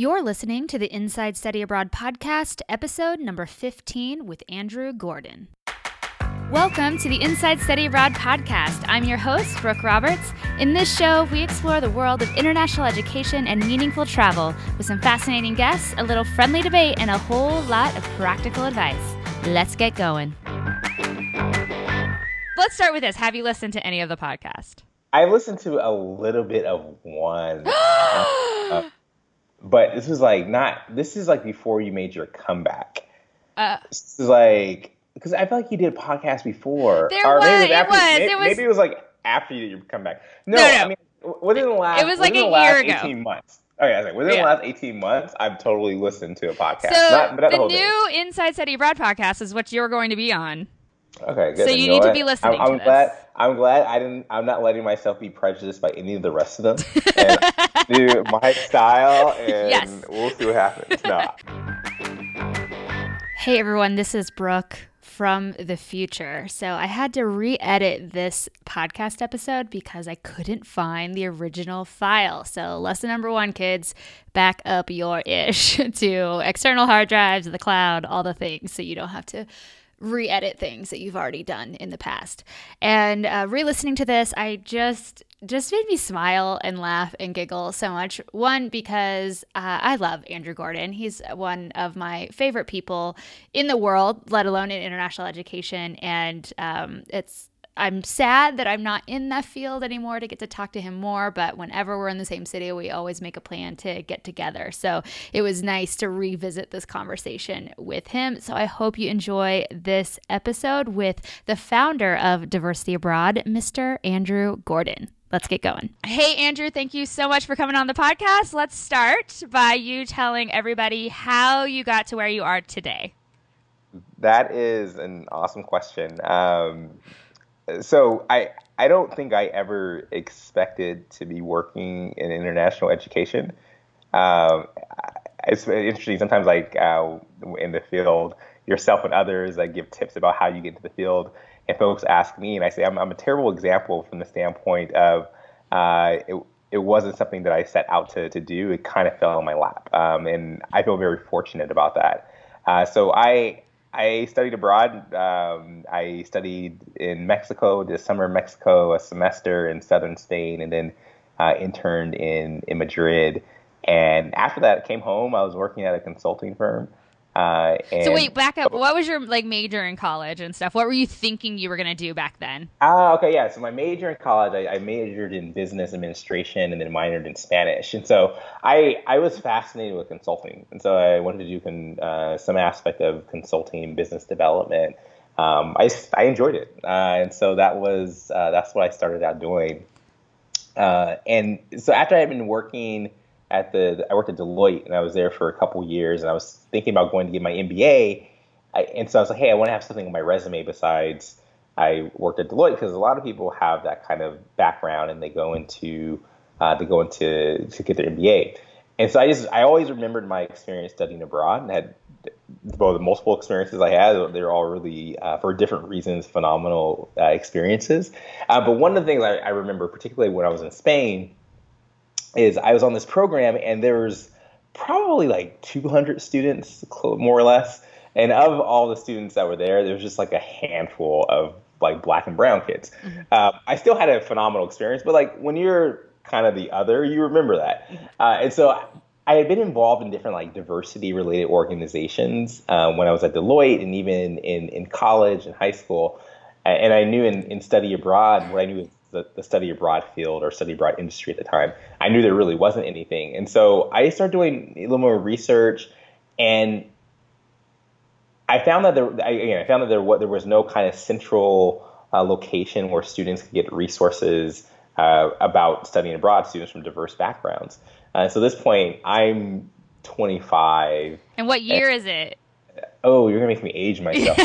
You're listening to the Inside Study Abroad podcast, episode number 15 with Andrew Gordon. Welcome to the Inside Study Abroad podcast. I'm your host, Brooke Roberts. In this show, we explore the world of international education and meaningful travel with some fascinating guests, a little friendly debate, and a whole lot of practical advice. Let's get going. Let's start with this. Have you listened to any of the podcast? I listened to a little bit of one. uh, but this was like not this is like before you made your comeback. Uh, this is like because I feel like you did a podcast before. There or was, maybe it, after, was, maybe, it was. Maybe it was like after you did your comeback. No, no, no. I mean within the last. It was like a year ago. Eighteen months. Okay, I was like, within yeah. the last 18 months, I've totally listened to a podcast. So not, the, the new Inside Study Abroad podcast is what you're going to be on. Okay, good. So you, you need to be listening. I'm, I'm glad. I'm glad I didn't. I'm not letting myself be prejudiced by any of the rest of them. And do my style, and yes. we'll see what happens. No. Hey everyone, this is Brooke from the future. So I had to re edit this podcast episode because I couldn't find the original file. So, lesson number one, kids, back up your ish to external hard drives, the cloud, all the things so you don't have to re-edit things that you've already done in the past. And uh, re-listening to this, I just just made me smile and laugh and giggle so much. One because uh, I love Andrew Gordon. He's one of my favorite people in the world, let alone in international education, and um, it's I'm sad that I'm not in that field anymore to get to talk to him more, but whenever we're in the same city, we always make a plan to get together. So it was nice to revisit this conversation with him. So I hope you enjoy this episode with the founder of Diversity Abroad, Mr. Andrew Gordon. Let's get going. Hey, Andrew, thank you so much for coming on the podcast. Let's start by you telling everybody how you got to where you are today. That is an awesome question. Um, so I I don't think I ever expected to be working in international education. Um, it's interesting. Sometimes, like uh, in the field, yourself and others like give tips about how you get into the field, and folks ask me, and I say I'm, I'm a terrible example from the standpoint of uh, it, it wasn't something that I set out to, to do. It kind of fell in my lap, um, and I feel very fortunate about that. Uh, so I I studied abroad. Um, I studied in Mexico, did summer in Mexico, a semester in southern Spain, and then uh, interned in, in Madrid. And after that, I came home. I was working at a consulting firm. Uh, so wait, back up. What was your like major in college and stuff? What were you thinking you were gonna do back then? Ah, uh, okay, yeah. So my major in college, I, I, majored in business administration and then minored in Spanish. And so I I was fascinated with consulting, and so I wanted to do con, uh, some aspect of consulting, business development. Um, I I enjoyed it, uh, and so that was uh, that's what I started out doing. Uh, and so after I had been working at the I worked at Deloitte and I was there for a couple years and I was thinking about going to get my MBA. I, and so I was like, hey, I want to have something on my resume besides I worked at Deloitte because a lot of people have that kind of background and they go into uh, they go into to get their MBA. And so I just I always remembered my experience studying abroad and had both the multiple experiences I had. They're all really uh, for different reasons phenomenal uh, experiences. Uh, but one of the things I, I remember, particularly when I was in Spain is I was on this program and there was probably like 200 students, more or less. And of all the students that were there, there was just like a handful of like black and brown kids. Mm-hmm. Uh, I still had a phenomenal experience, but like when you're kind of the other, you remember that. Mm-hmm. Uh, and so I had been involved in different like diversity related organizations uh, when I was at Deloitte and even in, in college and high school. And I knew in, in study abroad, what I knew was the, the study abroad field or study abroad industry at the time, I knew there really wasn't anything. And so I started doing a little more research and I found that there, I, again, I found that there, what, there was no kind of central uh, location where students could get resources uh, about studying abroad, students from diverse backgrounds. Uh, so at this point, I'm 25. And what year and, is it? Oh, you're gonna make me age myself.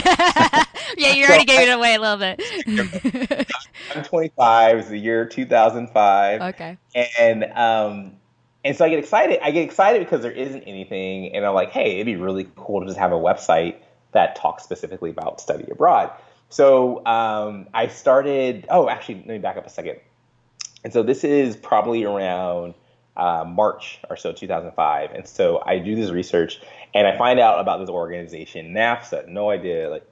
yeah, you already so, gave it away a little bit. I'm 25. It's the year 2005. Okay. And um, and so I get excited. I get excited because there isn't anything, and I'm like, hey, it'd be really cool to just have a website that talks specifically about study abroad. So um, I started. Oh, actually, let me back up a second. And so this is probably around uh, March or so, 2005. And so I do this research and I find out about this organization, NAFSA. No idea like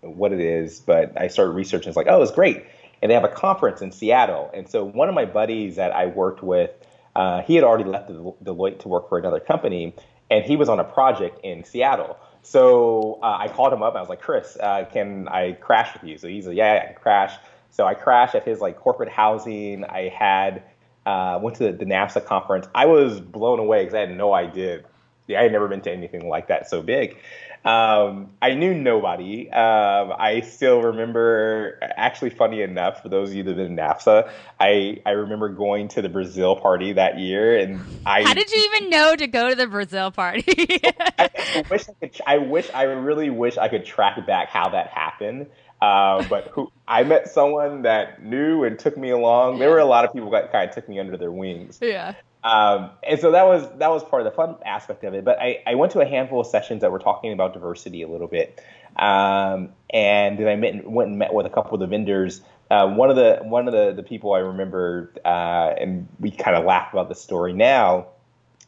what it is, but I started researching. It's like, oh, it's great. And they have a conference in Seattle. And so one of my buddies that I worked with, uh, he had already left Deloitte to work for another company, and he was on a project in Seattle. So uh, I called him up. And I was like, Chris, uh, can I crash with you? So he's like, yeah, I can crash. So I crashed at his like corporate housing. I had uh, went to the, the NAFSA conference. I was blown away because I had no idea. Yeah, I had never been to anything like that so big. Um, I knew nobody. Um, I still remember, actually, funny enough, for those of you that have been in NAFSA, I, I remember going to the Brazil party that year, and I. How did you even know to go to the Brazil party? I, I, wish I could. I wish. I really wish I could track back how that happened. Uh, but who I met someone that knew and took me along. There were a lot of people that kind of took me under their wings. Yeah. Um, and so that was that was part of the fun aspect of it. But I, I went to a handful of sessions that were talking about diversity a little bit, um, and then I met, went and met with a couple of the vendors. Uh, one of the one of the, the people I remember, uh, and we kind of laugh about the story now,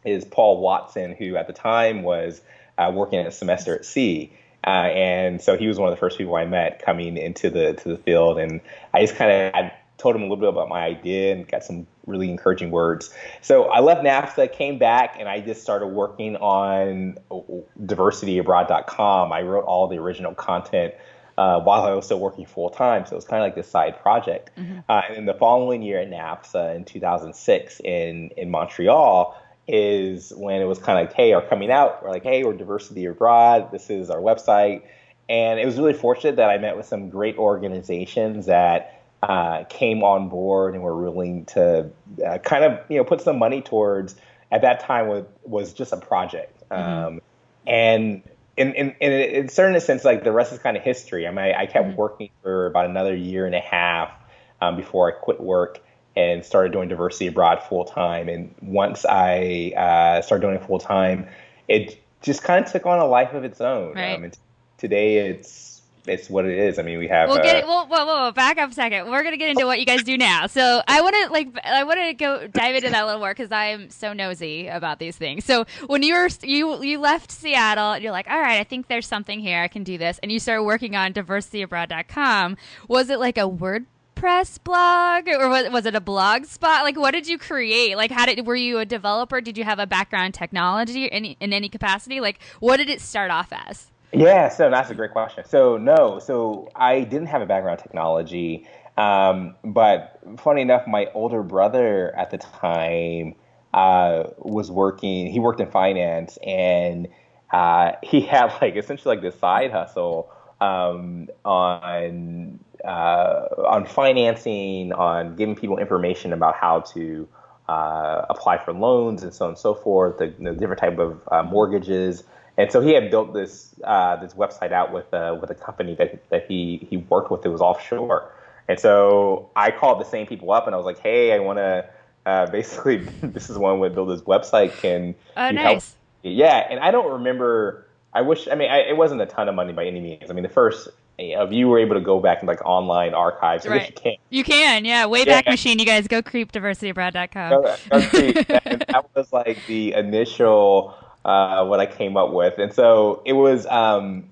is Paul Watson, who at the time was uh, working at a semester at sea. Uh, and so he was one of the first people I met coming into the to the field, and I just kind of told him a little bit about my idea and got some really encouraging words. So I left NAFSA, came back, and I just started working on diversityabroad.com. I wrote all the original content uh, while I was still working full time. So it was kind of like this side project. Mm-hmm. Uh, and then the following year at NAFSA in 2006 in, in Montreal is when it was kind of like, hey, are coming out. We're like, hey, we're diversity abroad. This is our website. And it was really fortunate that I met with some great organizations that uh, came on board and were willing to uh, kind of you know put some money towards at that time was was just a project mm-hmm. um, and in, in, in, in a certain sense like the rest is kind of history I mean I, I kept mm-hmm. working for about another year and a half um, before I quit work and started doing diversity abroad full time and once I uh, started doing it full time it just kind of took on a life of its own right. um, today it's it's what it is. I mean, we have. We'll uh, get it. Well, whoa, whoa, whoa, back up a second. We're gonna get into what you guys do now. So I want to like, I want to go dive into that a little more because I'm so nosy about these things. So when you were you you left Seattle, and you're like, all right, I think there's something here. I can do this, and you started working on diversityabroad.com. Was it like a WordPress blog? Or was, was it a blog spot? Like what did you create? Like how did were you a developer? Did you have a background in technology in, in any capacity? Like what did it start off as? Yeah, so that's a great question. So no, so I didn't have a background in technology, um, but funny enough, my older brother at the time uh, was working. He worked in finance, and uh, he had like essentially like this side hustle um, on uh, on financing, on giving people information about how to uh, apply for loans and so on and so forth, the, the different type of uh, mortgages. And so he had built this uh, this website out with with a company that that he he worked with. It was offshore, and so I called the same people up and I was like, "Hey, I want to uh, basically this is one would build this website. Can oh, you nice. help?" Yeah, and I don't remember. I wish. I mean, I, it wasn't a ton of money by any means. I mean, the first if you were able to go back and like online archives, right. you can. You can, yeah. Wayback yeah. Machine. You guys go creep diversityabroad.com. Go, go creep. that, that was like the initial uh, what I came up with. And so it was, um,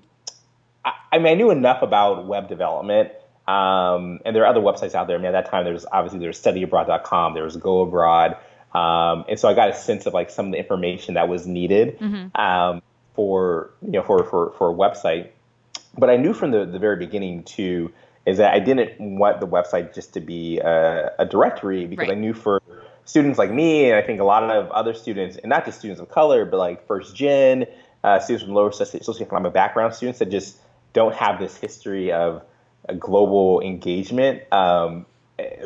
I, I, mean, I knew enough about web development. Um, and there are other websites out there. I mean, at that time, there was obviously there was studyabroad.com, there was Go Abroad. Um, and so I got a sense of like some of the information that was needed mm-hmm. um, for, you know, for, for, for a website. But I knew from the, the very beginning too, is that I didn't want the website just to be a, a directory because right. I knew for students like me, and I think a lot of other students, and not just students of color, but like first gen, uh, students from lower socioeconomic background, students that just don't have this history of global engagement. Um,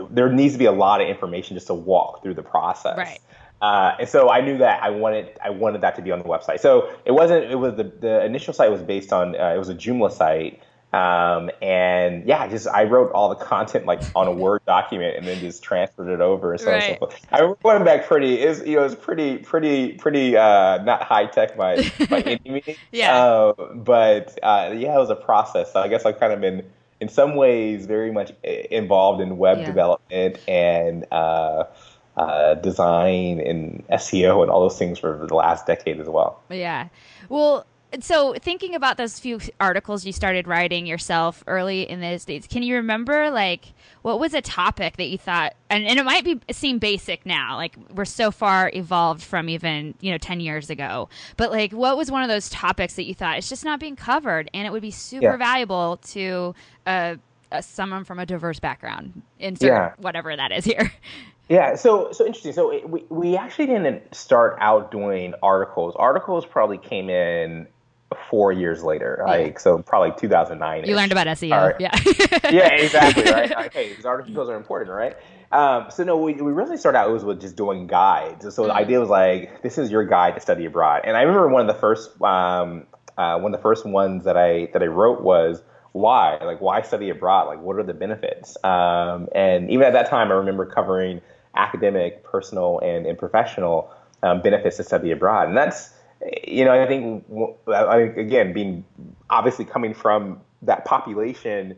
there needs to be a lot of information just to walk through the process. Right. Uh, and so I knew that I wanted I wanted that to be on the website. So it wasn't. It was the the initial site was based on uh, it was a Joomla site, um, and yeah, just I wrote all the content like on a Word document and then just transferred it over. So, right. so I went back pretty is you know it's pretty pretty pretty uh, not high tech by by any means. yeah. Uh, but uh, yeah, it was a process. So I guess I've kind of been in some ways very much involved in web yeah. development and uh, design and SEO and all those things for the last decade as well. Yeah. Well, so thinking about those few articles you started writing yourself early in the states can you remember like what was a topic that you thought and, and it might be seem basic now like we're so far evolved from even you know 10 years ago but like what was one of those topics that you thought it's just not being covered and it would be super yeah. valuable to uh, uh, someone from a diverse background insert yeah. whatever that is here Yeah, so so interesting. So it, we we actually didn't start out doing articles. Articles probably came in four years later, like so probably 2009. You learned about SEO, right. yeah. yeah, exactly, right. Like, hey, these articles are important, right? Um, so no, we, we really started out it was with just doing guides. So mm-hmm. the idea was like, this is your guide to study abroad. And I remember one of the first um, uh, one of the first ones that I that I wrote was why, like why study abroad? Like what are the benefits? Um, and even at that time, I remember covering academic, personal, and, and professional um, benefits to study abroad. And that's you know, I think, I again, being obviously coming from that population,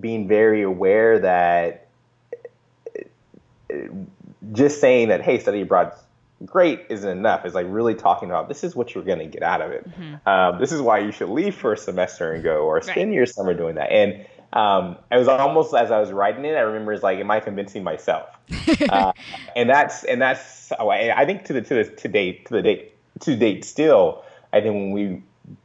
being very aware that just saying that, hey, study abroad great isn't enough. It's like really talking about this is what you're going to get out of it. Mm-hmm. Um, this is why you should leave for a semester and go, or spend right. your summer doing that. And um, it was almost as I was writing it, I remember it's like, am I convincing myself? uh, and that's and that's I think to the to the to date to the date to date still, I think when we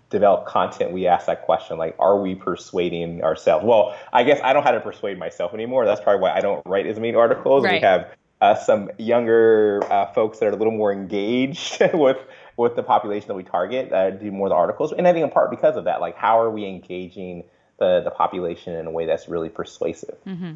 develop content, we ask that question like, are we persuading ourselves? Well, I guess I don't have to persuade myself anymore. That's probably why I don't write as many articles. Right. We have uh, some younger uh, folks that are a little more engaged with with the population that we target uh, do more of the articles, and I think in part because of that. Like, how are we engaging the the population in a way that's really persuasive? Mm-hmm.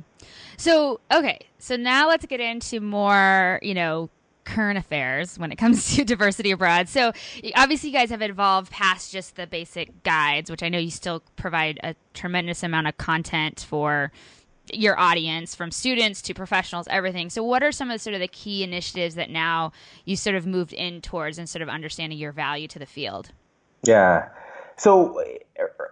So, okay, so now let's get into more, you know, current affairs when it comes to diversity abroad. So obviously you guys have evolved past just the basic guides, which I know you still provide a tremendous amount of content for your audience from students to professionals everything so what are some of the sort of the key initiatives that now you sort of moved in towards and sort of understanding your value to the field yeah so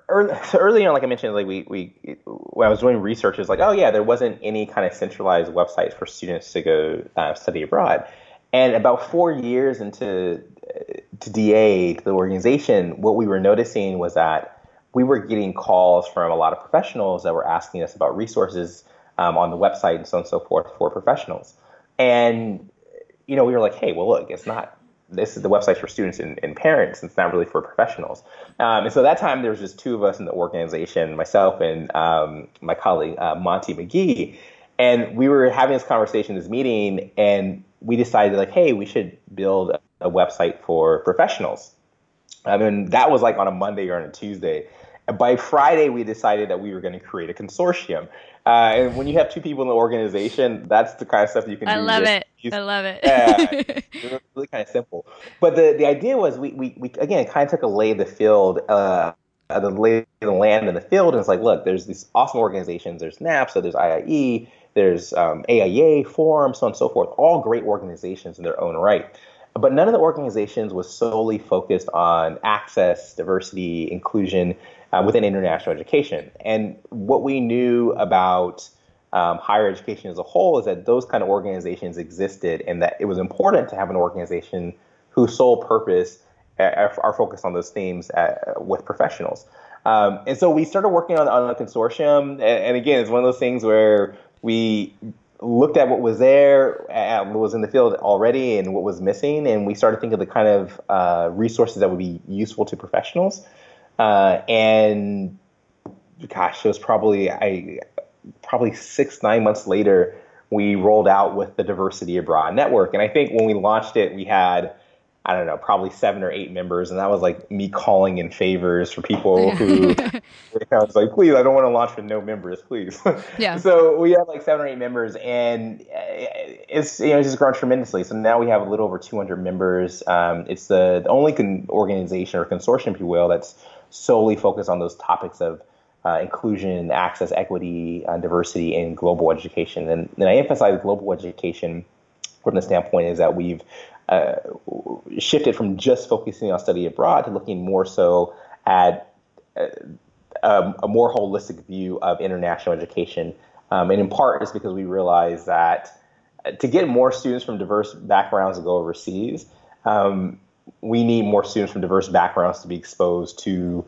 early, so early on like i mentioned like we, we when i was doing research it's like oh yeah there wasn't any kind of centralized website for students to go uh, study abroad and about four years into to DA, the organization, what we were noticing was that we were getting calls from a lot of professionals that were asking us about resources um, on the website and so on and so forth for professionals. And you know, we were like, hey, well, look, it's not. This is the website for students and, and parents. It's not really for professionals. Um, and so that time, there was just two of us in the organization, myself and um, my colleague uh, Monty McGee, and we were having this conversation, this meeting, and we decided like, hey, we should build a website for professionals. I mean, that was like on a Monday or on a Tuesday. By Friday, we decided that we were going to create a consortium. Uh, and when you have two people in the organization, that's the kind of stuff you can do. I do. Love it. I love it. yeah, really kind of simple. But the, the idea was we, we, we, again, kind of took a lay of the field, uh, the lay of the land in the field, and it's like, look, there's these awesome organizations. There's NAFSA, there's IIE, there's um, AIA, Forum, so on and so forth, all great organizations in their own right. But none of the organizations was solely focused on access, diversity, inclusion uh, within international education. And what we knew about um, higher education as a whole is that those kind of organizations existed and that it was important to have an organization whose sole purpose uh, are focused on those themes uh, with professionals. Um, and so we started working on, on a consortium. And, and, again, it's one of those things where we looked at what was there, what was in the field already, and what was missing, and we started thinking of the kind of uh, resources that would be useful to professionals. Uh, and gosh, it was probably I probably six nine months later we rolled out with the Diversity Abroad Network, and I think when we launched it, we had I don't know, probably seven or eight members, and that was like me calling in favors for people who I was like, please, I don't want to launch with no members, please. Yeah. so we had like seven or eight members, and it's you know it's just grown tremendously. So now we have a little over 200 members. Um, it's the, the only con- organization or consortium, if you will, that's solely focus on those topics of uh, inclusion, access, equity, uh, diversity, and global education. And, and I emphasize global education from the standpoint is that we've uh, shifted from just focusing on study abroad to looking more so at uh, um, a more holistic view of international education. Um, and in part is because we realize that to get more students from diverse backgrounds to go overseas, um, we need more students from diverse backgrounds to be exposed to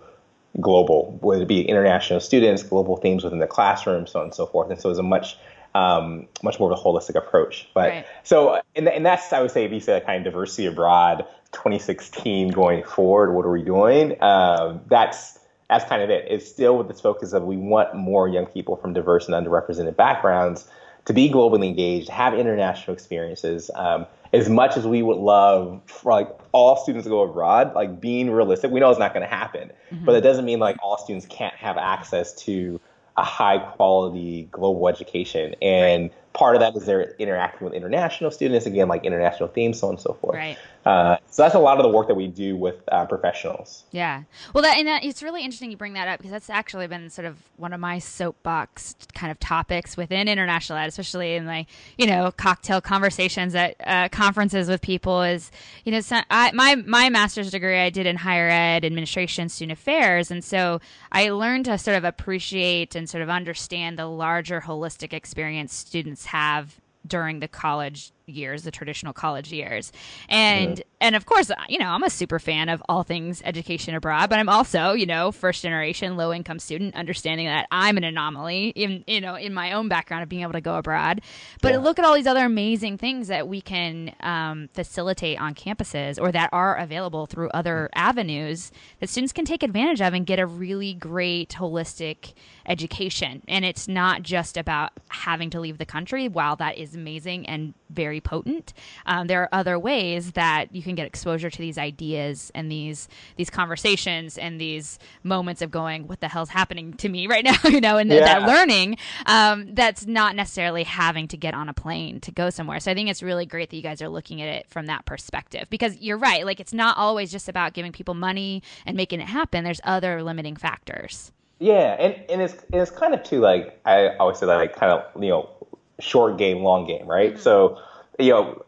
global, whether it be international students, global themes within the classroom, so on and so forth. And so it's a much um, much more of a holistic approach. But right. so, and, and that's I would say, Visa kind of diversity abroad 2016 going forward, what are we doing? Um, that's that's kind of it. It's still with this focus of we want more young people from diverse and underrepresented backgrounds to be globally engaged, have international experiences. Um, as much as we would love for like all students to go abroad, like being realistic, we know it's not going to happen. Mm-hmm. But it doesn't mean like all students can't have access to a high quality global education. And right part of that is they're interacting with international students again like international themes so on and so forth. Right. Uh, so that's a lot of the work that we do with uh, professionals. Yeah. Well that and that, it's really interesting you bring that up because that's actually been sort of one of my soapbox kind of topics within international ed especially in my you know cocktail conversations at uh, conferences with people is you know so I, my my master's degree i did in higher ed administration student affairs and so i learned to sort of appreciate and sort of understand the larger holistic experience students have during the college years, the traditional college years. And yeah. and of course, you know, I'm a super fan of all things education abroad, but I'm also, you know, first generation low income student, understanding that I'm an anomaly in you know in my own background of being able to go abroad. But yeah. look at all these other amazing things that we can um, facilitate on campuses or that are available through other avenues that students can take advantage of and get a really great holistic education. And it's not just about having to leave the country. While that is amazing and very potent. Um, there are other ways that you can get exposure to these ideas and these these conversations and these moments of going, "What the hell's happening to me right now?" you know, and yeah. that learning um, that's not necessarily having to get on a plane to go somewhere. So I think it's really great that you guys are looking at it from that perspective because you're right. Like it's not always just about giving people money and making it happen. There's other limiting factors. Yeah, and, and it's it's kind of too like I always say that like kind of you know short game, long game, right? Mm-hmm. So, you know,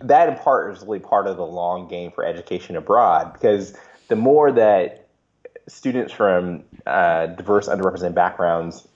that in part is really part of the long game for education abroad because the more that students from uh, diverse, underrepresented backgrounds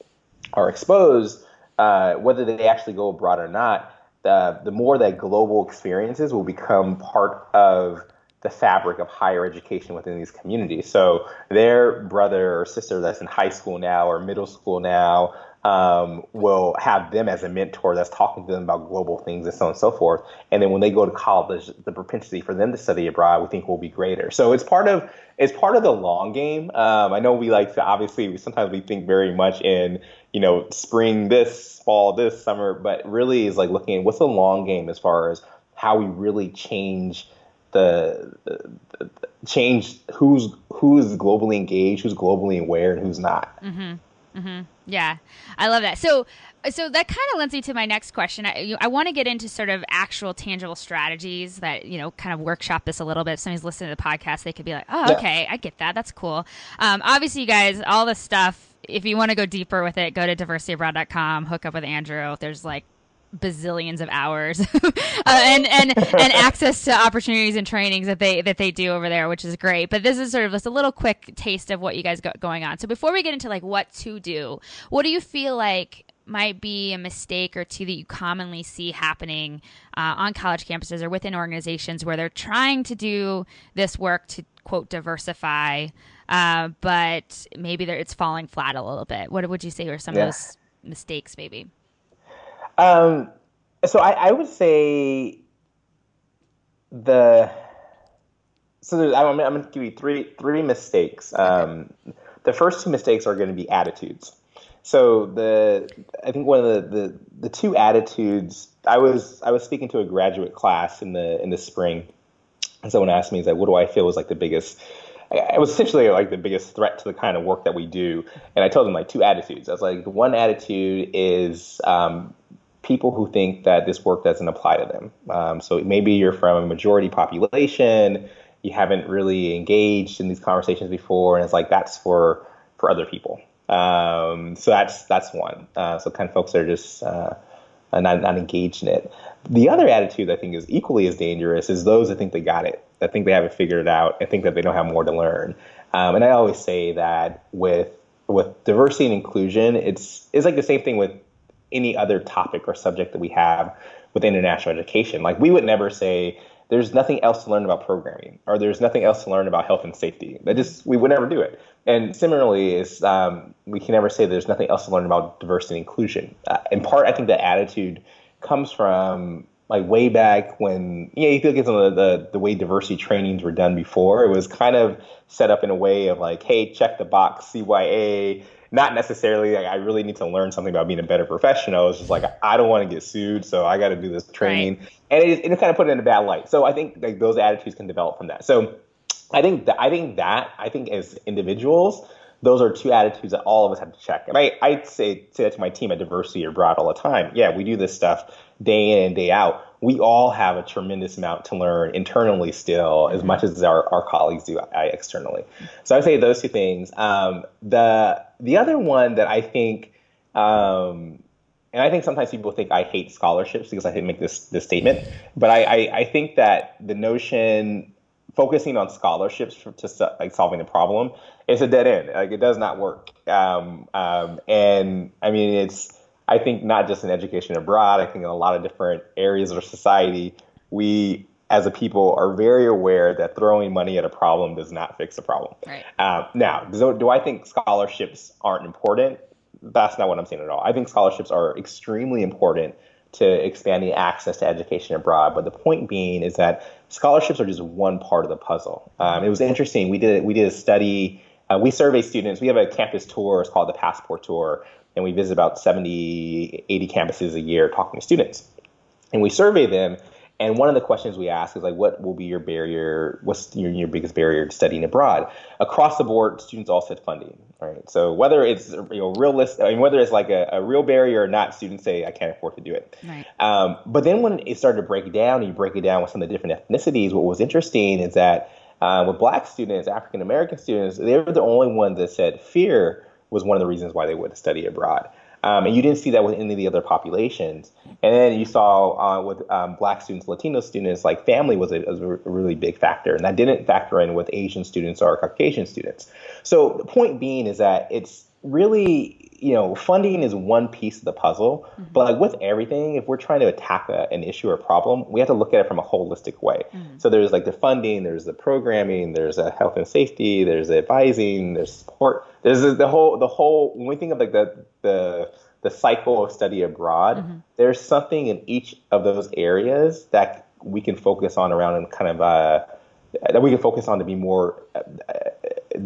are exposed, uh, whether they actually go abroad or not, the, the more that global experiences will become part of the fabric of higher education within these communities. So their brother or sister that's in high school now or middle school now um, will have them as a mentor that's talking to them about global things and so on and so forth. And then when they go to college, the propensity for them to study abroad, we think will be greater. So it's part of it's part of the long game. Um, I know we like to obviously sometimes we think very much in you know spring this, fall this, summer, but really is like looking at what's the long game as far as how we really change the, the, the change who's who's globally engaged, who's globally aware, and who's not. Mm-hmm. Mm-hmm. Yeah, I love that. So, so that kind of lends me to my next question. I, you, I want to get into sort of actual tangible strategies that you know kind of workshop this a little bit. If somebody's listening to the podcast, they could be like, "Oh, okay, I get that. That's cool." Um, obviously, you guys, all this stuff. If you want to go deeper with it, go to diversityabroad.com, hook up with Andrew. There's like bazillions of hours uh, and and and access to opportunities and trainings that they that they do over there which is great. But this is sort of just a little quick taste of what you guys got going on. So before we get into like what to do what do you feel like might be a mistake or two that you commonly see happening uh, on college campuses or within organizations where they're trying to do this work to quote diversify uh, but maybe it's falling flat a little bit? What would you say are some yeah. of those mistakes maybe um, so I, I would say the so I'm, I'm going to give you three three mistakes. Um, the first two mistakes are going to be attitudes. So the I think one of the, the, the two attitudes I was I was speaking to a graduate class in the in the spring, and someone asked me, "Is like, what do I feel is like the biggest?" It was essentially like the biggest threat to the kind of work that we do, and I told them like two attitudes. I was like, the one attitude is um, people who think that this work doesn't apply to them. Um, so maybe you're from a majority population, you haven't really engaged in these conversations before, and it's like that's for for other people. Um, so that's that's one. Uh, so kind of folks that are just uh, not not engaged in it. The other attitude I think is equally as dangerous is those that think they got it, that think they have it figured out, and think that they don't have more to learn. Um, and I always say that with with diversity and inclusion, it's it's like the same thing with any other topic or subject that we have with international education. Like we would never say there's nothing else to learn about programming or there's nothing else to learn about health and safety. That just we would never do it. And similarly, is um, we can never say there's nothing else to learn about diversity and inclusion. Uh, in part, I think the attitude comes from like way back when you know you look at some of the, the, the way diversity trainings were done before. It was kind of set up in a way of like, hey, check the box, CYA not necessarily like I really need to learn something about being a better professional. It's just like I don't want to get sued, so I got to do this training, right. and it, it kind of put it in a bad light. So I think like those attitudes can develop from that. So I think that I think that I think as individuals, those are two attitudes that all of us have to check. And I I say say that to my team at Diversity Abroad all the time. Yeah, we do this stuff day in and day out we all have a tremendous amount to learn internally still, as much as our, our colleagues do externally. So I would say those two things. Um, the the other one that I think, um, and I think sometimes people think I hate scholarships because I make this this statement, but I, I, I think that the notion focusing on scholarships for, to like solving the problem is a dead end. Like it does not work. Um, um and I mean it's I think not just in education abroad, I think in a lot of different areas of society, we as a people are very aware that throwing money at a problem does not fix the problem. Right. Uh, now, do, do I think scholarships aren't important? That's not what I'm saying at all. I think scholarships are extremely important to expanding access to education abroad. But the point being is that scholarships are just one part of the puzzle. Um, it was interesting. We did we did a study. Uh, we survey students. We have a campus tour. It's called the Passport Tour, and we visit about 70, 80 campuses a year talking to students. And we survey them, and one of the questions we ask is like, what will be your barrier? What's your, your biggest barrier to studying abroad? Across the board, students all said funding. Right. So whether it's you know realist, I mean whether it's like a, a real barrier or not, students say I can't afford to do it. Right. Um, but then when it started to break down, and you break it down with some of the different ethnicities. What was interesting is that uh, with Black students, African American students, they were the only ones that said fear was one of the reasons why they would study abroad. Um, and you didn't see that with any of the other populations. And then you saw uh, with um, black students, Latino students, like family was a, was a, really big factor. And that didn't factor in with Asian students or Caucasian students. So the point being is that it's really you know, funding is one piece of the puzzle, mm-hmm. but like with everything, if we're trying to attack a, an issue or problem, we have to look at it from a holistic way. Mm-hmm. So there's like the funding, there's the programming, there's a health and safety, there's the advising, there's support, there's the whole the whole. When we think of like the the the cycle of study abroad, mm-hmm. there's something in each of those areas that we can focus on around and kind of uh, that we can focus on to be more uh,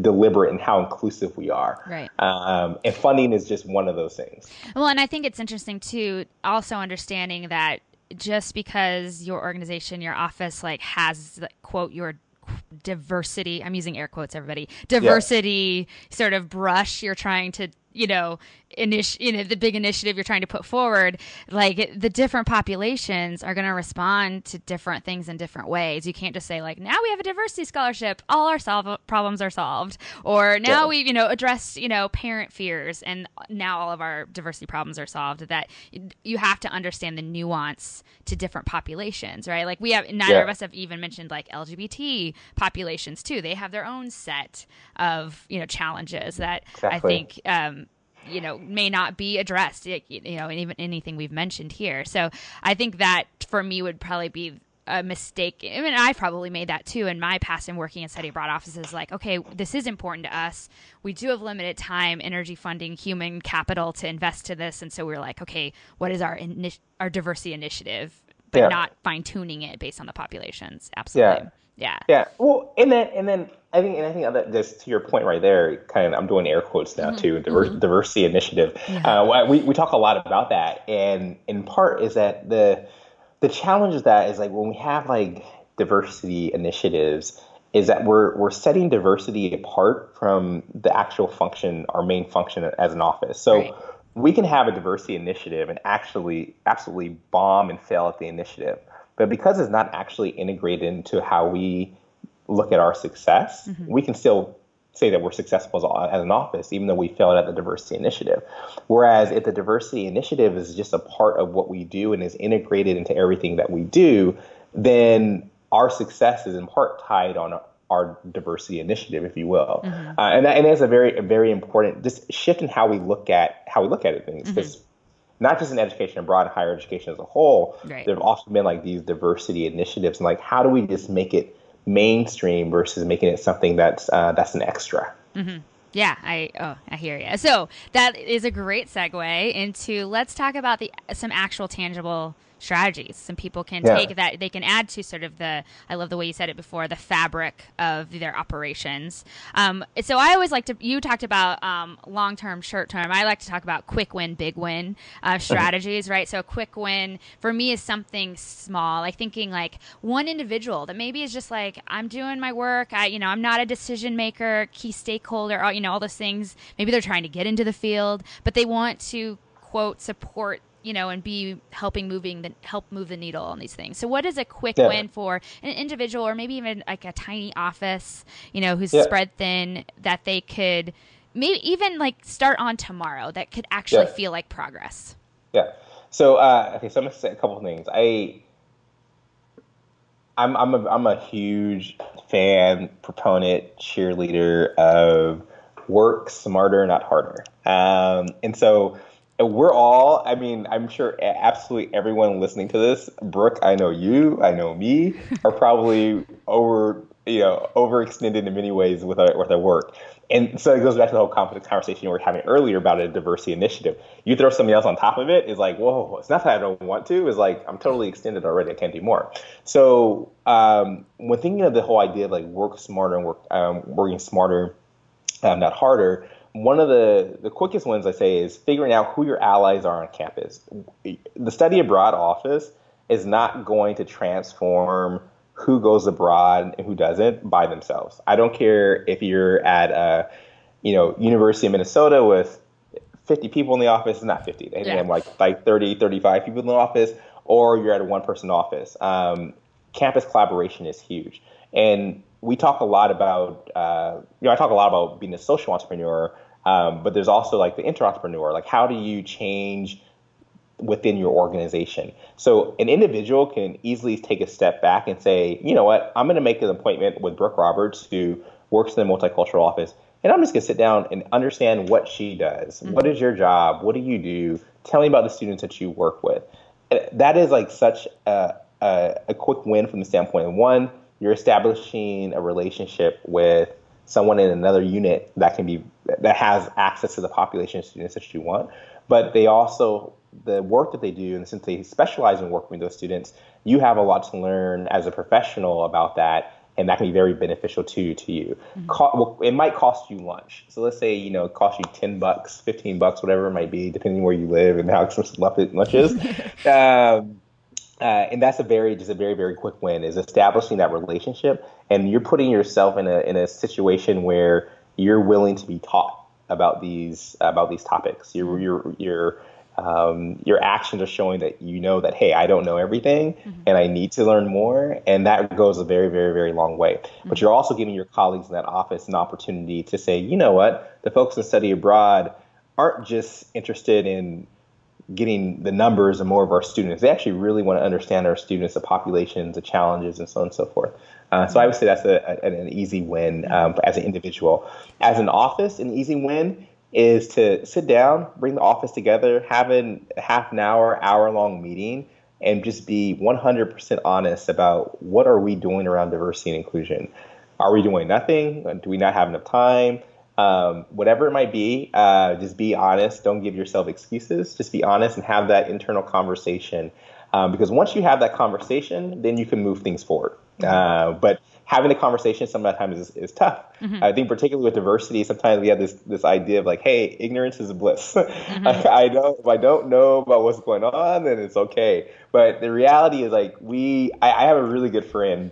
deliberate in how inclusive we are. Right. Um, and funding is just one of those things. Well, and I think it's interesting too, also understanding that just because your organization, your office, like has quote your diversity i'm using air quotes everybody diversity yeah. sort of brush you're trying to you know initi- you know the big initiative you're trying to put forward like the different populations are going to respond to different things in different ways you can't just say like now we have a diversity scholarship all our solve- problems are solved or now yeah. we've you know addressed you know parent fears and now all of our diversity problems are solved that you have to understand the nuance to different populations right like we have neither yeah. of us have even mentioned like lgbt populations too they have their own set of you know challenges that exactly. i think um, you know may not be addressed you know and even anything we've mentioned here so i think that for me would probably be a mistake. I mean, I probably made that too in my past in working in study abroad offices. Like, okay, this is important to us. We do have limited time, energy, funding, human capital to invest to this, and so we're like, okay, what is our ini- our diversity initiative? But yeah. not fine tuning it based on the populations. Absolutely. Yeah. Yeah. Yeah. Well, and then and then I think and I think that just to your point right there, kind of I'm doing air quotes now mm-hmm. too. Diver- mm-hmm. Diversity initiative. Yeah. Uh, we we talk a lot about that, and in part is that the the challenge is that is like when we have like diversity initiatives is that we're we're setting diversity apart from the actual function, our main function as an office. So. Right. We can have a diversity initiative and actually absolutely bomb and fail at the initiative but because it's not actually integrated into how we look at our success, mm-hmm. we can still say that we're successful as, as, an office, even though we failed at the diversity initiative. Whereas if the diversity initiative is just a part of what we do and is integrated into everything that we do, then our success is in part tied on our diversity initiative, if you will. Mm-hmm. Uh, and that and that's a very a very important just shift in how we look at how we look at it things because. Mm-hmm not just in education abroad, higher education as a whole. Right. There have also been like these diversity initiatives, and like how do we just make it mainstream versus making it something that's uh, that's an extra. Mm-hmm. Yeah, I oh I hear you. So that is a great segue into let's talk about the some actual tangible strategies. Some people can yeah. take that they can add to sort of the i love the way you said it before the fabric of their operations. Um, so i always like to you talked about um, long term short term i like to talk about quick win big win uh, strategies right? So a quick win for me is something small like thinking like one individual that maybe is just like i'm doing my work. I you know i'm not a decision maker key stakeholder all you know all those things. Maybe they're trying to get into the field but they want to quote support you know, and be helping moving the help move the needle on these things. So, what is a quick yeah. win for an individual, or maybe even like a tiny office, you know, who's yeah. spread thin, that they could maybe even like start on tomorrow that could actually yeah. feel like progress? Yeah. So, uh, okay, so I'm gonna say a couple things. I I'm I'm a I'm a huge fan, proponent, cheerleader of work smarter, not harder. Um, and so we're all i mean i'm sure absolutely everyone listening to this brooke i know you i know me are probably over you know overextended in many ways with our with our work. And so it goes back to the whole conversation we were having earlier about a diversity initiative. You throw something else on top of it, it is like whoa it's not that i don't want to it's like i'm totally extended already i can't do more. So um, when thinking of the whole idea of like work smarter and work um, working smarter um, not harder one of the, the quickest ones I say is figuring out who your allies are on campus. The study abroad office is not going to transform who goes abroad and who doesn't by themselves. I don't care if you're at a you know University of Minnesota with 50 people in the office, not 50, they yeah. have like like 30, 35 people in the office, or you're at a one person office. Um, campus collaboration is huge. And we talk a lot about, uh, you know, I talk a lot about being a social entrepreneur, um, but there's also like the intrapreneur, like how do you change within your organization? So an individual can easily take a step back and say, you know what, I'm going to make an appointment with Brooke Roberts, who works in the multicultural office, and I'm just going to sit down and understand what she does. Mm-hmm. What is your job? What do you do? Tell me about the students that you work with. That is like such a, a, a quick win from the standpoint of one, you're establishing a relationship with someone in another unit that can be that has access to the population of students that you want. But they also the work that they do, and since they specialize in working with those students, you have a lot to learn as a professional about that, and that can be very beneficial to to you. Mm-hmm. Co- well, it might cost you lunch. So let's say you know it costs you ten bucks, fifteen bucks, whatever it might be, depending where you live and how expensive lunch is. um, uh, and that's a very just a very very quick win is establishing that relationship. And you're putting yourself in a in a situation where you're willing to be taught about these about these topics. Your your your um, your actions are showing that you know that hey i don't know everything mm-hmm. and i need to learn more. And that goes a very very very long way. Mm-hmm. but you're also giving your colleagues in that office an opportunity to say you know what? The folks in study abroad aren't just interested in getting the numbers and more of our students. They actually really want to understand our students, the populations, the challenges, and so on and so forth. Uh, so I would say that's a, a, an easy win um, as an individual. As an office, an easy win is to sit down, bring the office together, have a half an hour, hour long meeting, and just be 100% honest about what are we doing around diversity and inclusion. Are we doing nothing? Do we not have enough time? Um, whatever it might be, uh, just be honest. Don't give yourself excuses. Just be honest and have that internal conversation. Um, because once you have that conversation, then you can move things forward. Mm-hmm. Uh, but having a conversation sometimes is, is tough. Mm-hmm. I think particularly with diversity, sometimes we have this this idea of like, hey, ignorance is bliss. Mm-hmm. I don't if I don't know about what's going on, then it's okay. But the reality is like we I, I have a really good friend,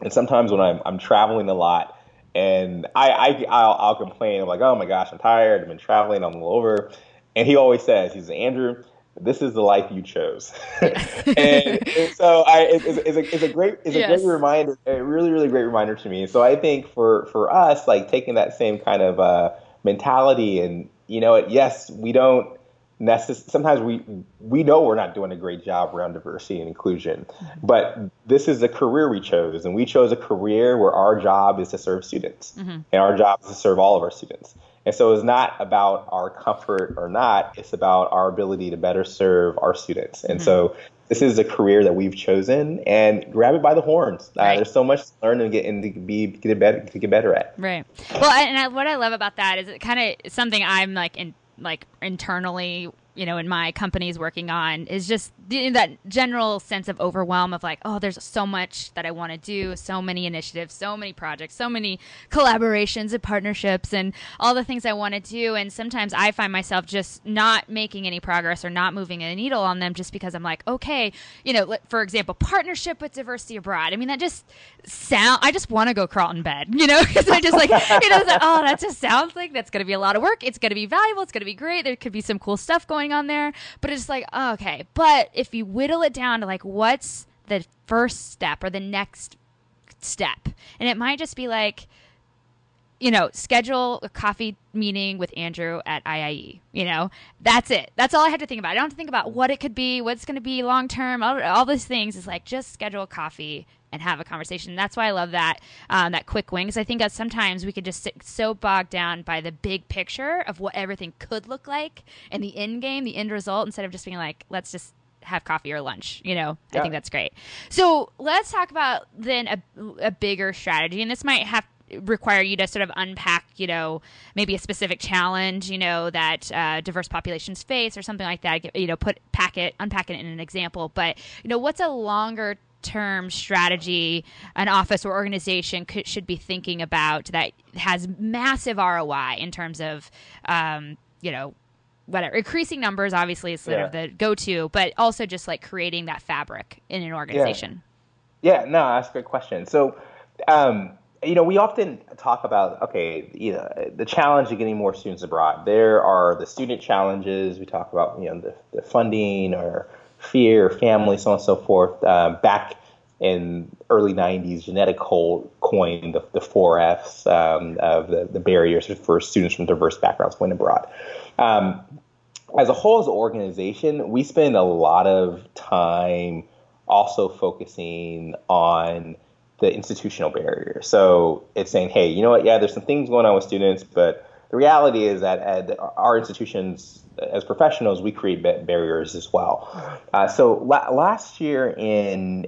and sometimes when I'm I'm traveling a lot and I, I I'll, I'll, complain. I'm like, oh my gosh, I'm tired. I've been traveling. I'm all over. And he always says, he's Andrew, this is the life you chose. and, and, so I, it's, it's, a, it's a great, it's yes. a great reminder, a really, really great reminder to me. So I think for, for us, like taking that same kind of uh, mentality and, you know, yes, we don't necess- sometimes we we know we're not doing a great job around diversity and inclusion, mm-hmm. but this is a career we chose, and we chose a career where our job is to serve students, mm-hmm. and our job is to serve all of our students. And so it's not about our comfort or not; it's about our ability to better serve our students. And mm-hmm. so this is a career that we've chosen and grab it by the horns. Uh, right. There's so much to learn and get and to be get better to get better at. Right. Well, and I, what I love about that is it kind of something I'm like in like internally you know in my companies working on is just that general sense of overwhelm of like oh there's so much that i want to do so many initiatives so many projects so many collaborations and partnerships and all the things i want to do. And sometimes i find myself just not making any progress or not moving a needle on them just because i'm like okay you know for example partnership with diversity abroad. I mean that just sound i just want to go crawl in bed you know because i just like you know like, oh that just sounds like that's going to be a lot of work. It's going to be valuable. It's going to be great. There could be some cool stuff going going on there, but it's like, oh, okay. But if you whittle it down to like, what's the first step or the next step? And it might just be like, you know, schedule a coffee meeting with Andrew at IIE. You know, that's it. That's all I have to think about. I don't have to think about what it could be, what's going to be long term, all, all these things. It's like just schedule a coffee and have a conversation. That's why I love that um, that quick win because I think that sometimes we could just sit so bogged down by the big picture of what everything could look like and the end game, the end result, instead of just being like, let's just have coffee or lunch. You know, yeah. I think that's great. So let's talk about then a, a bigger strategy, and this might have require you to sort of unpack, you know, maybe a specific challenge, you know, that uh, diverse populations face or something like that. You know, put pack it, unpack it in an example. But you know, what's a longer term strategy an office or organization could, should be thinking about that has massive ROI in terms of, um, you know, whatever increasing numbers obviously is sort yeah. of the go-to, but also just like creating that fabric in an organization. Yeah, yeah no, that's a good question. So, um, you know, we often talk about okay, you know, the challenge of getting more students abroad. There are the student challenges. We talk about you know the, the funding or fear, family, so on and so forth. Uh, back in early 90s, Johnnetta coined the, the four Fs um, of the, the barriers for students from diverse backgrounds going abroad. Um, as a whole, as an organization, we spend a lot of time also focusing on the institutional barrier. So it's saying, hey, you know what? Yeah, there's some things going on with students, but the reality is that at our institutions as professionals, we create barriers as well. Uh, so la- last year in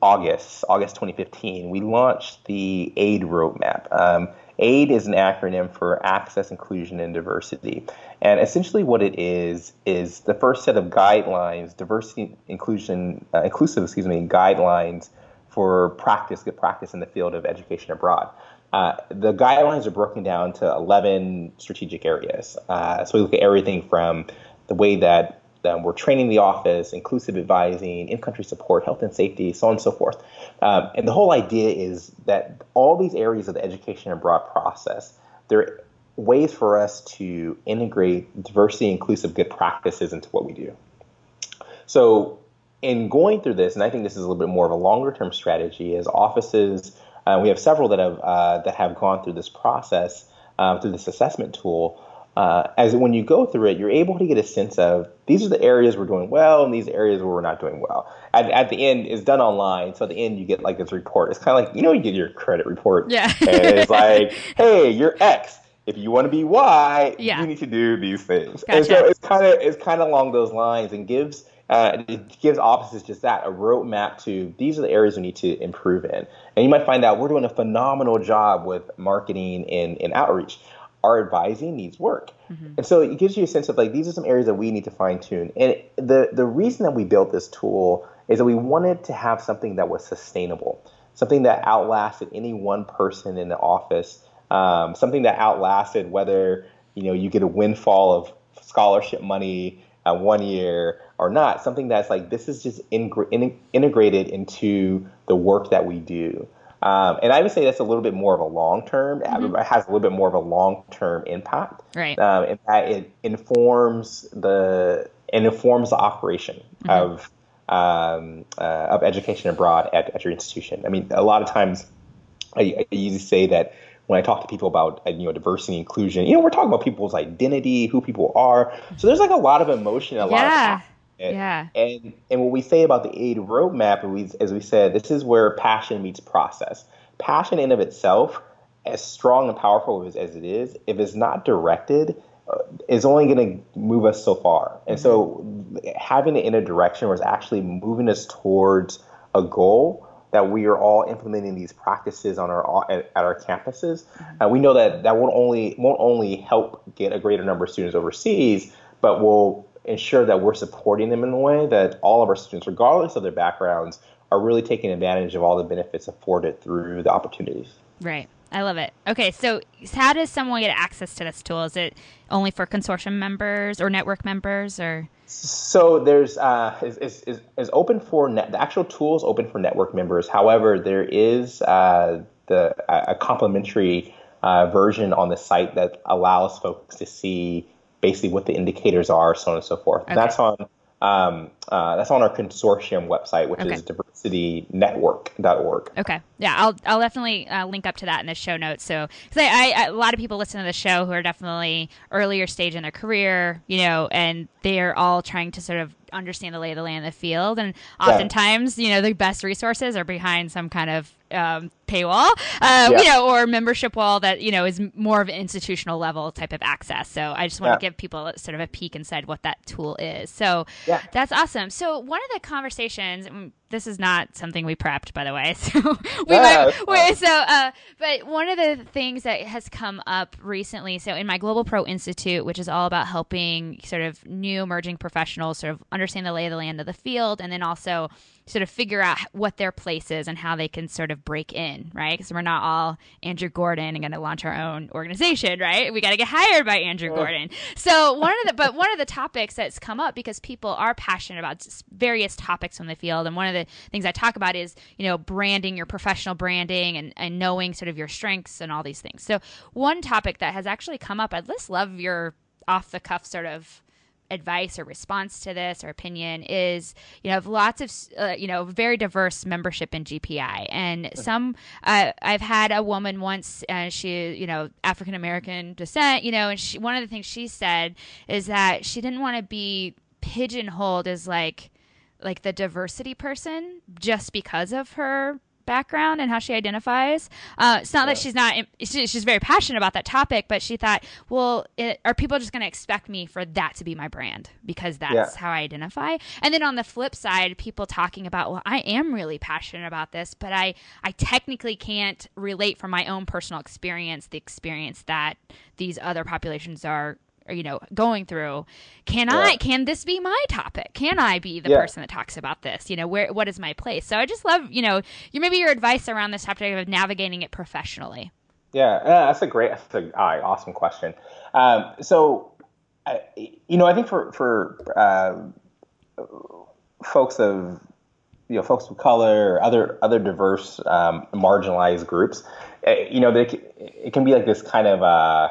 August, August 2015, we launched the AID roadmap. Um, AID is an acronym for Access, Inclusion, and Diversity. And essentially, what it is is the first set of guidelines, diversity, inclusion, uh, inclusive, excuse me, guidelines for practice, good practice in the field of education abroad. Uh, the guidelines are broken down to 11 strategic areas. Uh, so we look at everything from the way that um, we're training the office, inclusive advising, in-country support, health and safety, so on and so forth. Um, and the whole idea is that all these areas of the education abroad process, they're ways for us to integrate diversity, inclusive good practices into what we do. So in going through this, and I think this is a little bit more of a longer term strategy, as offices uh, we have several that have uh, that have gone through this process um, through this assessment tool. Uh, as when you go through it, you're able to get a sense of these are the areas we're doing well and these areas where we're not doing well. At, at the end, it's done online, so at the end you get like this report. It's kind of like you know you get your credit report, yeah, and it's like, hey, you're X. If you want to be Y, yeah. you need to do these things. Gotcha. And so it's kind of it's kind of along those lines and gives uh, it gives offices just that a roadmap to these are the areas we need to improve in. And you might find out we're doing a phenomenal job with marketing and, and outreach. Our advising needs work. Mm-hmm. And so it gives you a sense of like these are some areas that we need to fine tune. And the, the reason that we built this tool is that we wanted to have something that was sustainable, something that outlasted any one person in the office, um, something that outlasted whether you know you get a windfall of scholarship money uh, one year or not. Something that's like this is just in, in, integrated into the work that we do. Um, and I would say that's a little bit more of a long term. Mm-hmm. It has a little bit more of a long term impact. Right. Um, in that it informs the and informs the operation mm-hmm. of um, uh, of education abroad at, at your institution. I mean, a lot of times I, I usually say that when I talk to people about you know diversity and inclusion, you know, we're talking about people's identity, who people are. So there's like a lot of emotion, a lot yeah. Of yeah. And and what we say about the aid roadmap, we, as we said, this is where passion meets process. Passion in of itself, as strong and powerful as, as it is, if it's not directed, uh, is only going to move us so far. And mm-hmm. so having it in a direction where it's actually moving us towards a goal that we are all implementing these practices on our at, at our campuses, mm-hmm. and we know that that won't only won't only help get a greater number of students overseas, but will ensure that we're supporting them in a way that all of our students, regardless of their backgrounds, are really taking advantage of all the benefits afforded through the opportunities. Right. I love it. Okay, so how does someone get access to this tool? Is it only for consortium members or network members, or? So there's uh, is, is, is open for net, the actual tool is open for network members. However, there is uh, the a complimentary uh, version on the site that allows folks to see basically what the indicators are, so on and so forth. Okay. That's on um, uh, that's on our consortium website, which okay. is diversitynetwork.org. Okay. Yeah, I'll I'll definitely uh, link up to that in the show notes. So, because I, I, a lot of people listen to the show who are definitely earlier stage in their career, you know, and they are all trying to sort of understand the lay of the land in the field. And oftentimes, yeah. you know, the best resources are behind some kind of um, paywall, uh, yeah. you know, or membership wall that you know is more of an institutional level type of access. So I just want yeah. to give people sort of a peek inside what that tool is. So yeah. that's awesome. So one of the conversations, mm, this is not something we prepped, by the way. So we yeah, might, wait, so uh, but one of the things that has come up recently, so in my Global Pro Institute, which is all about helping sort of new emerging professionals sort of understand the lay of the land of the field, and then also sort of figure out what their place is and how they can sort of break in, right? Because we're not all Andrew Gordon and going to launch our own organization, right? We got to get hired by Andrew Gordon. So one of the but one of the topics that's come up because people are passionate about various topics from the field, and one of the things I talk about is you know branding, your professional branding, and and knowing sort of your strengths and all these things. So one topic that has actually come up, I'd just love your off the cuff sort of advice or response to this or opinion is you know have lots of uh, you know very diverse membership in GPI and some uh, I've had a woman once uh, she you know African American descent you know and she, one of the things she said is that she didn't want to be pigeonholed as like like the diversity person just because of her background and how she identifies. Uh, it's not yeah. that she's not, she's very passionate about that topic, but she thought, well, it, are people just going to expect me for that to be my brand because that's yeah. how I identify? And then on the flip side, people talking about, well, I am really passionate about this, but I, I technically can't relate from my own personal experience, the experience that these other populations are you know going through can yeah. i can this be my topic? Can i be the yeah. person that talks about this? You know where what is my place? So i just love you know you maybe your advice around this topic of navigating it professionally. Yeah, that's a great that's a uh, awesome question. Um, so uh, you know i think for for uh, folks of you know folks of color or other other diverse um, marginalized groups uh, you know they, it can be like this kind of uh,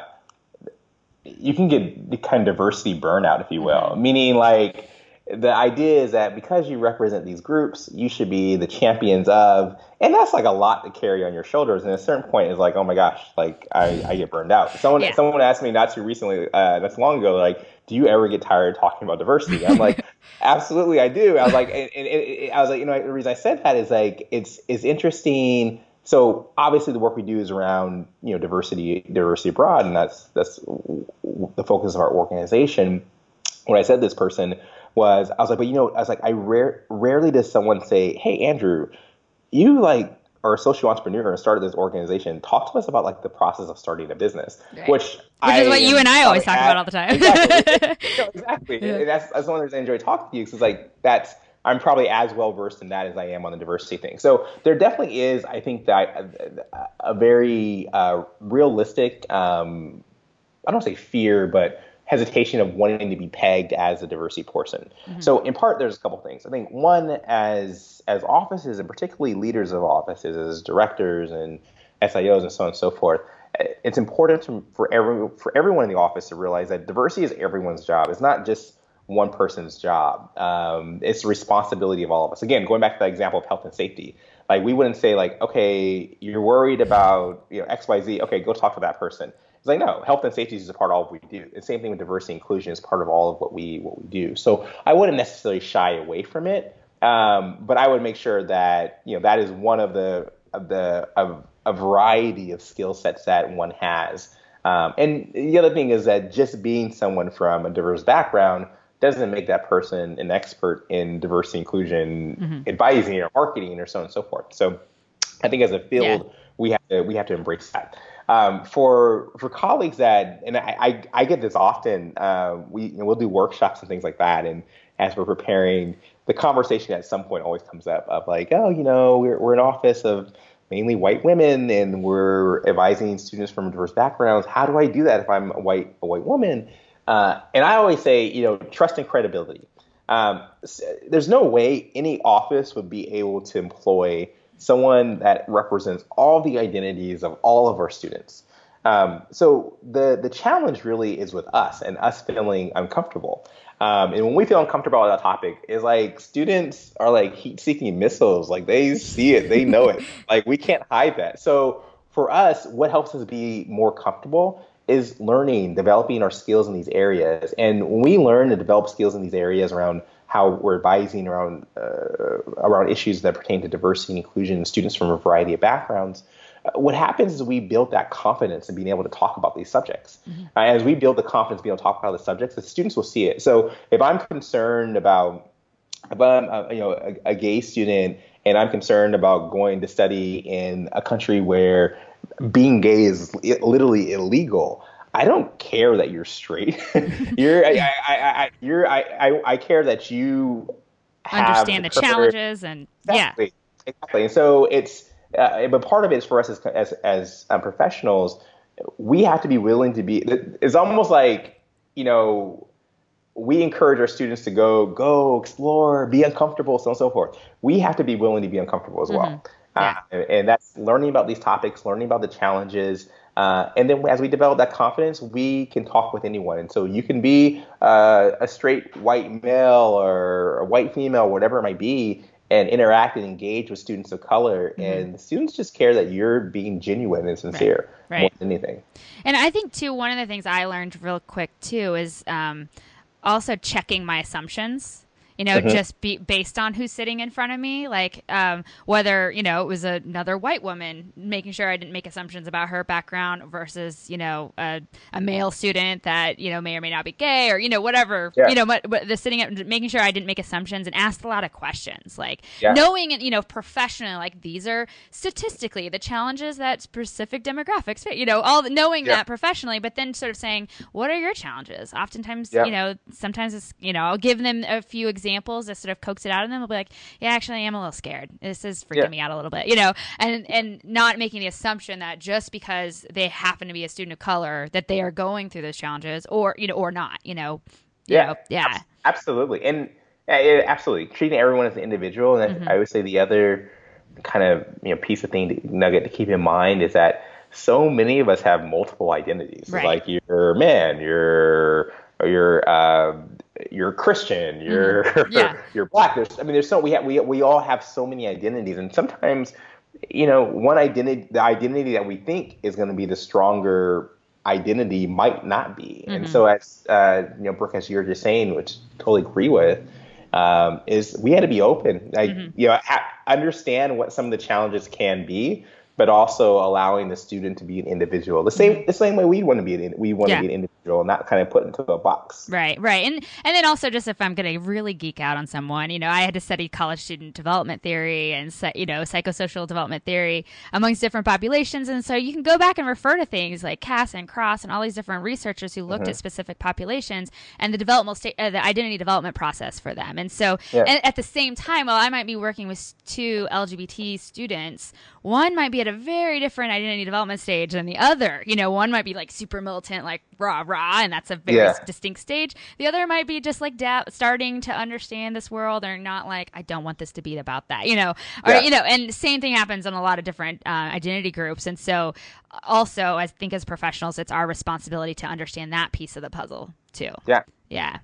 you can get the kind of diversity burnout, if you will, mm-hmm. meaning like the idea is that because you represent these groups, you should be the champions of, and that's like a lot to carry on your shoulders. And at a certain point, is like, oh my gosh, like I, I get burned out. Someone yeah. someone asked me not too recently, uh, that's long ago, like, do you ever get tired of talking about diversity? I'm like, absolutely, I do. I was like, and, and, and I was like, you know, the reason I said that is like, it's it's interesting so obviously the work we do is around you know diversity diversity abroad and that's that's the focus of our organization when i said this person was i was like but you know i was like i rare, rarely does someone say hey andrew you like are a social entrepreneur and started this organization talk to us about like the process of starting a business right. which which I is what you and i always talk at, about all the time exactly, exactly. Yeah. that's, that's one of the reasons i enjoy talking to you because like that's I'm probably as well versed in that as I am on the diversity thing. So there definitely is, I think, that a, a very uh, realistic, um, I don't say fear, but hesitation of wanting to be pegged as a diversity person. Mm-hmm. So in part, there's a couple things. I think one, as as offices and particularly leaders of offices, as directors and SIOs and so on and so forth, it's important to, for every for everyone in the office to realize that diversity is everyone's job. It's not just one person's job. Um, it's the responsibility of all of us. Again, going back to the example of health and safety, like we wouldn't say like, okay, you're worried about you know X, Y, Z. Okay, go talk to that person. It's like no, health and safety is a part of all we do. The same thing with diversity inclusion is part of all of what we what we do. So I wouldn't necessarily shy away from it, um, but I would make sure that you know that is one of the of the of a variety of skill sets that one has. Um, and the other thing is that just being someone from a diverse background doesn't make that person an expert in diversity inclusion mm-hmm. advising or marketing or so on and so forth. So I think as a field, yeah. we have to we have to embrace that. Um, for for colleagues that, and I, I, I get this often, uh, we you know, we'll do workshops and things like that, and as we're preparing, the conversation at some point always comes up of like, oh, you know, we're we're an office of mainly white women, and we're advising students from diverse backgrounds. How do I do that if I'm a white a white woman? Uh, and I always say, you know, trust and credibility. Um, there's no way any office would be able to employ someone that represents all the identities of all of our students. Um, so the the challenge really is with us and us feeling uncomfortable. Um, and when we feel uncomfortable with that topic, is like students are like heat-seeking missiles. Like they see it, they know it. Like we can't hide that. So for us, what helps us be more comfortable is learning, developing our skills in these areas. And when we learn to develop skills in these areas around how we're advising around uh, around issues that pertain to diversity and inclusion, students from a variety of backgrounds, uh, what happens is we build that confidence in being able to talk about these subjects. Mm-hmm. Uh, as we build the confidence being able to talk about the subjects, the students will see it. So if I'm concerned about if I'm a, you know a, a gay student and I'm concerned about going to study in a country where being gay is literally illegal. I don't care that you're straight. you're, I, I, I, you're, I, I, I care that you understand the, the challenges and exactly, yeah, exactly. And so it's, uh, but part of it is for us as as, as um, professionals, we have to be willing to be. It's almost like you know, we encourage our students to go, go explore, be uncomfortable, so on and so forth. We have to be willing to be uncomfortable as well. Mm-hmm. Yeah. Uh, and that's learning about these topics, learning about the challenges. Uh, and then as we develop that confidence, we can talk with anyone. And so you can be uh, a straight white male or a white female, whatever it might be, and interact and engage with students of color. Mm-hmm. And students just care that you're being genuine and sincere right. Right. more than anything. And I think, too, one of the things I learned real quick, too, is um, also checking my assumptions you know, mm-hmm. just be based on who's sitting in front of me, like um, whether you know it was another white woman, making sure I didn't make assumptions about her background versus you know a, a male student that you know may or may not be gay or you know whatever, yeah. you know, but, but the sitting up, making sure I didn't make assumptions and asked a lot of questions, like yeah. knowing it, you know, professionally, like these are statistically the challenges that specific demographics, you know, all knowing yeah. that professionally, but then sort of saying, what are your challenges? Oftentimes, you know, sometimes it's you know, I'll give them a few examples examples that sort of coax it out of them, they'll be like, "Yeah, actually, I am a little scared. This is freaking yeah. me out a little bit," you know, and and not making the assumption that just because they happen to be a student of color that they are going through those challenges, or you know, or not, you know. yeah, know, yeah, absolutely, and yeah, absolutely treating everyone as an individual. And mm-hmm. I would say the other kind of you know piece of thing to, nugget to keep in mind is that so many of us have multiple identities. Right. Like you're a man, you're you're uh, you're Christian, mm-hmm. you're mm-hmm. yeah. you're black. There's I mean there's so we have we we all have so many identities and sometimes you know one identity the identity that we think is going to be the stronger identity might not be. Mm-hmm. And so as uh, you know Brooke as you were just saying which I totally agree with um, is we had to be open like mm-hmm. you know ha- understand what some of the challenges can be but also allowing the student to be an individual. The same the same way we want to be an we want yeah. to be an individual, not kind of put into a box. Right, right, and and then also just if I'm going to really geek out on someone, you know, I had to study college student development theory and you know psychosocial development theory amongst different populations, and so you can go back and refer to things like Cass and Cross and all these different researchers who looked mm-hmm. at specific populations and the development state, uh, the identity development process for them, and so yeah. and at the same time, while I might be working with two LGBT students, one might be at a very different identity development stage than the other. You know, one might be like super militant, like rah rah, and that's a very yeah. distinct stage. The other might be just like da- starting to understand this world, or not like I don't want this to be about that. You know, or yeah. you know, and same thing happens in a lot of different uh, identity groups, and so also I think as professionals, it's our responsibility to understand that piece of the puzzle too. Yeah. Yeah.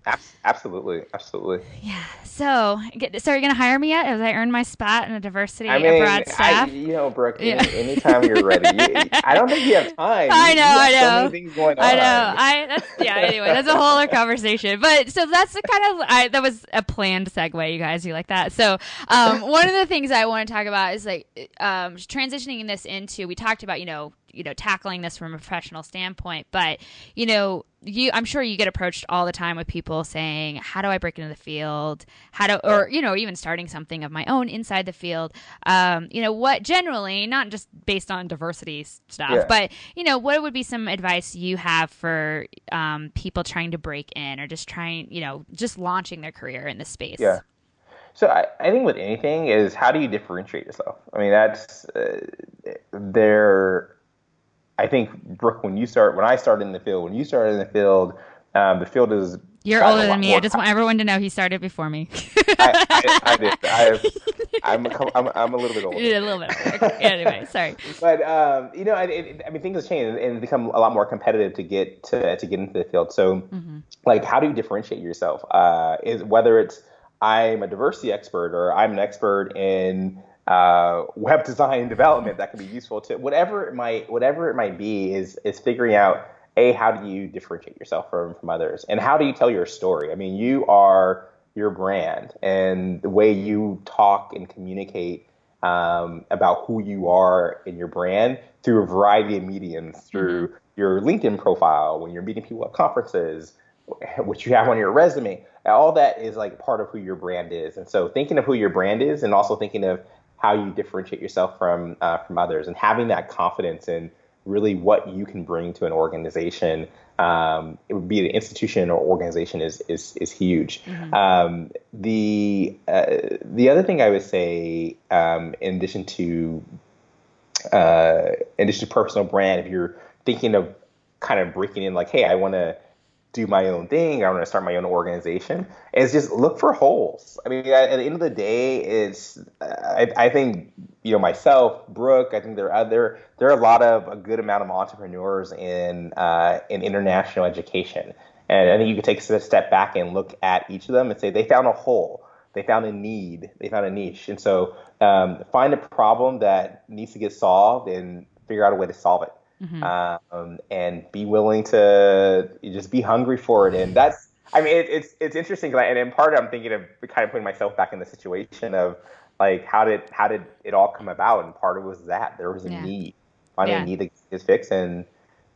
Absolutely, absolutely. Yeah. So, so are you gonna hire me yet? Have I earned my spot in a diversity I mean, abroad staff? I, you know, Brooke. Yeah. Any, anytime you're ready. You, I don't think you have time. I know. I know. So things going on. I know. I that's yeah. Anyway, that's a whole other conversation. But so that's the kind of I, that was a planned segue. You guys, you like that? So um, one of the things I want to talk about is like um, transitioning this into. We talked about you know you know tackling this from a professional standpoint but you know you i'm sure you get approached all the time with people saying how do i break into the field how do or you know even starting something of my own inside the field um, you know what generally not just based on diversity stuff yeah. but you know what would be some advice you have for um, people trying to break in or just trying you know just launching their career in this space yeah so I, I think with anything is how do you differentiate yourself? I mean, that's uh, there I think Brooke, when you start, when I started in the field, when you started in the field, um, the field is. You're older than me. I just want everyone to know he started before me. I, I, I, did. I, I'm, a, I'm, I'm a little bit older. Yeah, a little bit. Older. anyway, sorry. But um, you know, I, it, I mean, things have changed and become a lot more competitive to get to to get into the field. So, mm-hmm. like, how do you differentiate yourself? Uh, is whether it's I'm a diversity expert or I'm an expert in uh, web design and development that can be useful to whatever it might whatever it might be is is figuring out a how do you differentiate yourself from from others and how do you tell your story i mean you are your brand and the way you talk and communicate um, about who you are in your brand through a variety of mediums through mm-hmm. your linkedin profile when you're meeting people at conferences what you have on your resume all that is like part of who your brand is and so thinking of who your brand is and also thinking of how you differentiate yourself from uh, from others, and having that confidence in really what you can bring to an organization. Um, it would be an institution or organization is is is huge. Mm-hmm. Um, the uh, the other thing I would say, um, in addition to uh, in addition to personal brand, if you're thinking of kind of breaking in, like, hey, I want to do my own thing. I want to start my own organization. Is just look for holes. I mean, at, at, the end of the day, it's I, I, think you know myself, Brooke. I think there are there there are a lot of a good amount of entrepreneurs in uh, in international education, and I think you could take a step back and look at each of them and say they found a hole. They found a need. They found a niche, and so um, find a problem that needs to get solved and figure out a way to solve it mm-hmm. um, and be willing to just be hungry for it. And that's, I mean, it, it's it's interesting, and in part, I'm thinking of kind of putting myself back in the situation of like how did how did it all come about, and part of it was that there was a yeah. need, finding yeah. a need to get fixed, and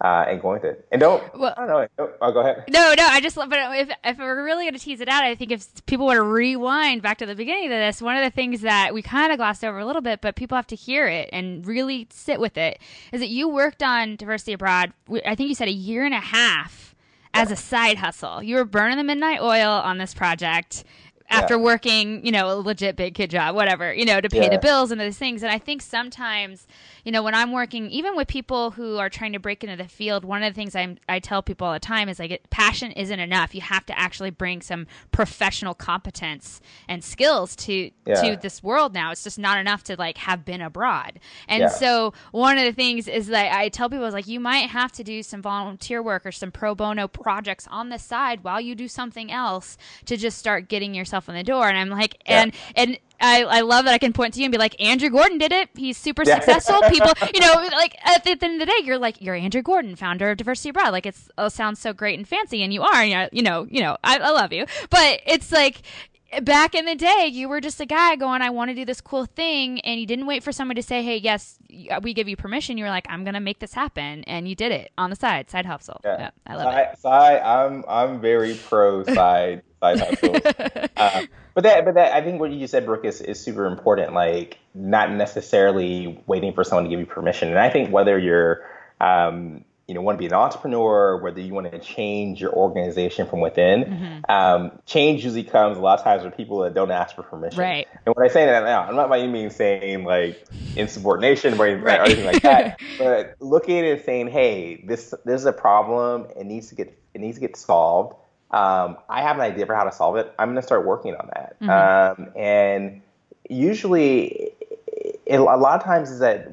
uh, and going with it. And don't, well, I don't know. Oh, go ahead. No, no, I just, love, but if, if we're really going to tease it out, I think if people want to rewind back to the beginning of this, one of the things that we kind of glossed over a little bit, but people have to hear it and really sit with it, is that you worked on Diversity Abroad, I think you said a year and a half as a side hustle. You were burning the midnight oil on this project after yeah. working, you know, a legit big kid job, whatever, you know, to pay yeah. the bills and those things. And I think sometimes you know, when I'm working, even with people who are trying to break into the field, one of the things I I tell people all the time is like, passion isn't enough. You have to actually bring some professional competence and skills to yeah. to this world now. It's just not enough to like have been abroad. And so one of the things is that I tell people is like, you might have to do some volunteer work or some pro bono projects on the side while you do something else to just start getting yourself in the door. And I'm like, yeah. and and I, I love that I can point to you and be like, Andrew Gordon did it. He's super yeah. successful. People, you know, like at the, end of the day, you're like, you're Andrew Gordon, founder of Diversity Abroad. Like it's, it sounds so great and fancy, and you are. And you know, you know, I, I love you. But it's like back in the day, you were just a guy going, I want to do this cool thing. And you didn't wait for someone to say, hey, yes, we give you permission. You were like, I'm going to make this happen. And you did it on the side, side hustle. Yeah, yeah I love it. Side, I'm, I'm very pro side, side hustle. Uh, but that, but that, I think what you said, Brooke, is, is super important. Like, not necessarily waiting for someone to give you permission. And I think whether you're, um, you know want to be an entrepreneur, whether you want to change your organization from within. Mm-hmm. Um, change usually comes a lot of times with people that don't ask for permission. Right. And when I say that now, I'm not by any means saying like insubordination or, right. or anything like that, but looking at it and saying, hey, this this is a problem. It needs to get it needs to get solved. Um, I have an idea for how to solve it. I'm going to start working on that. Mm-hmm. Um, and usually, it, a lot of times is that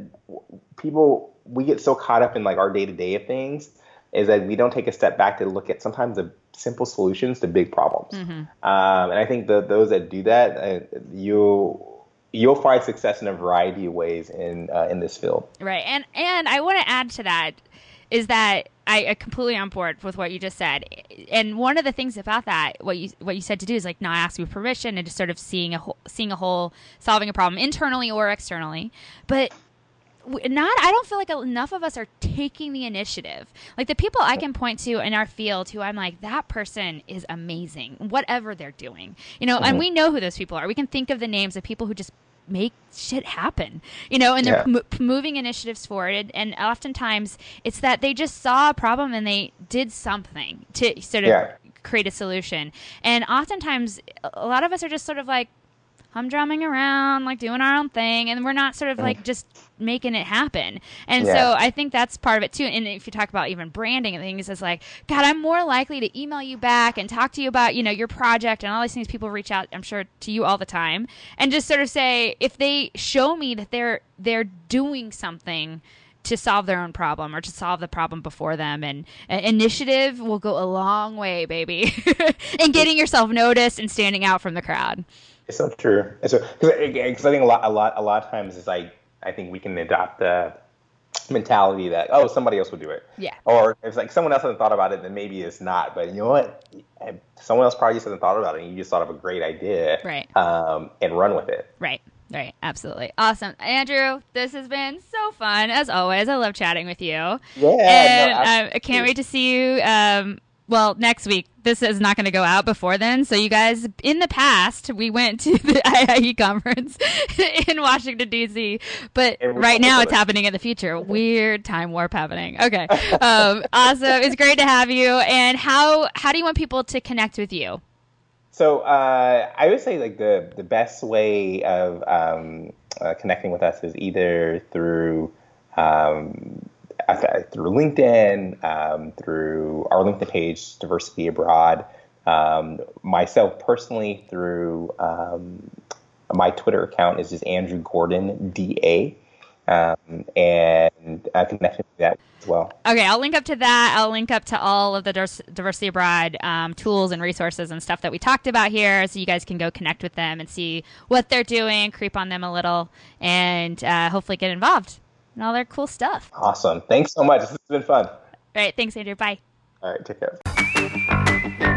people we get so caught up in like our day to day of things is that we don't take a step back to look at sometimes the simple solutions to big problems. Mm-hmm. Um, and I think that those that do that, uh, you you'll find success in a variety of ways in uh, in this field. Right, and and I want to add to that is that I am completely on board with what you just said. And one of the things about that, what you what you said to do is like not asking for permission and just sort of seeing a whole, seeing a whole, solving a problem internally or externally. But not i don't feel like enough of us are taking the initiative like the people i can point to in our field who i'm like that person is amazing whatever they're doing you know mm-hmm. and we know who those people are we can think of the names of people who just make shit happen you know and they're yeah. p- moving initiatives forward and oftentimes it's that they just saw a problem and they did something to sort of yeah. create a solution and oftentimes a lot of us are just sort of like humdrumming around, like doing our own thing, and we're not sort of like mm. just making it happen. And yeah. so I think that's part of it too. And if you talk about even branding and things, it's like, God, I'm more likely to email you back and talk to you about, you know, your project and all these things. People reach out, I'm sure, to you all the time, and just sort of say if they show me that they're they're doing something to solve their own problem or to solve the problem before them. And uh, initiative will go a long way, baby, in getting yourself noticed and standing out from the crowd. It's so true. It's so because I think a lot, a lot, a lot of times is like I think we can adopt the mentality that oh somebody else will do it. Yeah. Or if like someone else hasn't thought about it, then maybe it's not. But you know what? Someone else probably just hasn't thought about it, and you just thought of a great idea, right? Um, and run with it. Right. Right, absolutely. Awesome. Andrew, this has been so fun as always. I love chatting with you. Yeah. And no, I can't wait to see you um, well, next week. This is not going to go out before then. So, you guys, in the past, we went to the IIE conference in Washington, D.C., but right now it's happening in the future. Weird time warp happening. Okay. Um, awesome. It's great to have you. And how, how do you want people to connect with you? So, uh, I would say like the, the best way of um, uh, connecting with us is either through um, through LinkedIn, um, through our LinkedIn page, Diversity Abroad, um, myself personally through um, my Twitter account is just Andrew Gordon DA. Um, and I can connect with that as well. Okay, I'll link up to that. I'll link up to all of the Diversity Abroad um, tools and resources and stuff that we talked about here, so you guys can go connect with them and see what they're doing, creep on them a little, and uh, hopefully get involved and all their cool stuff. Awesome. Thanks so much. This has been fun. All right. Thanks, Andrew. Bye. All right. Take care.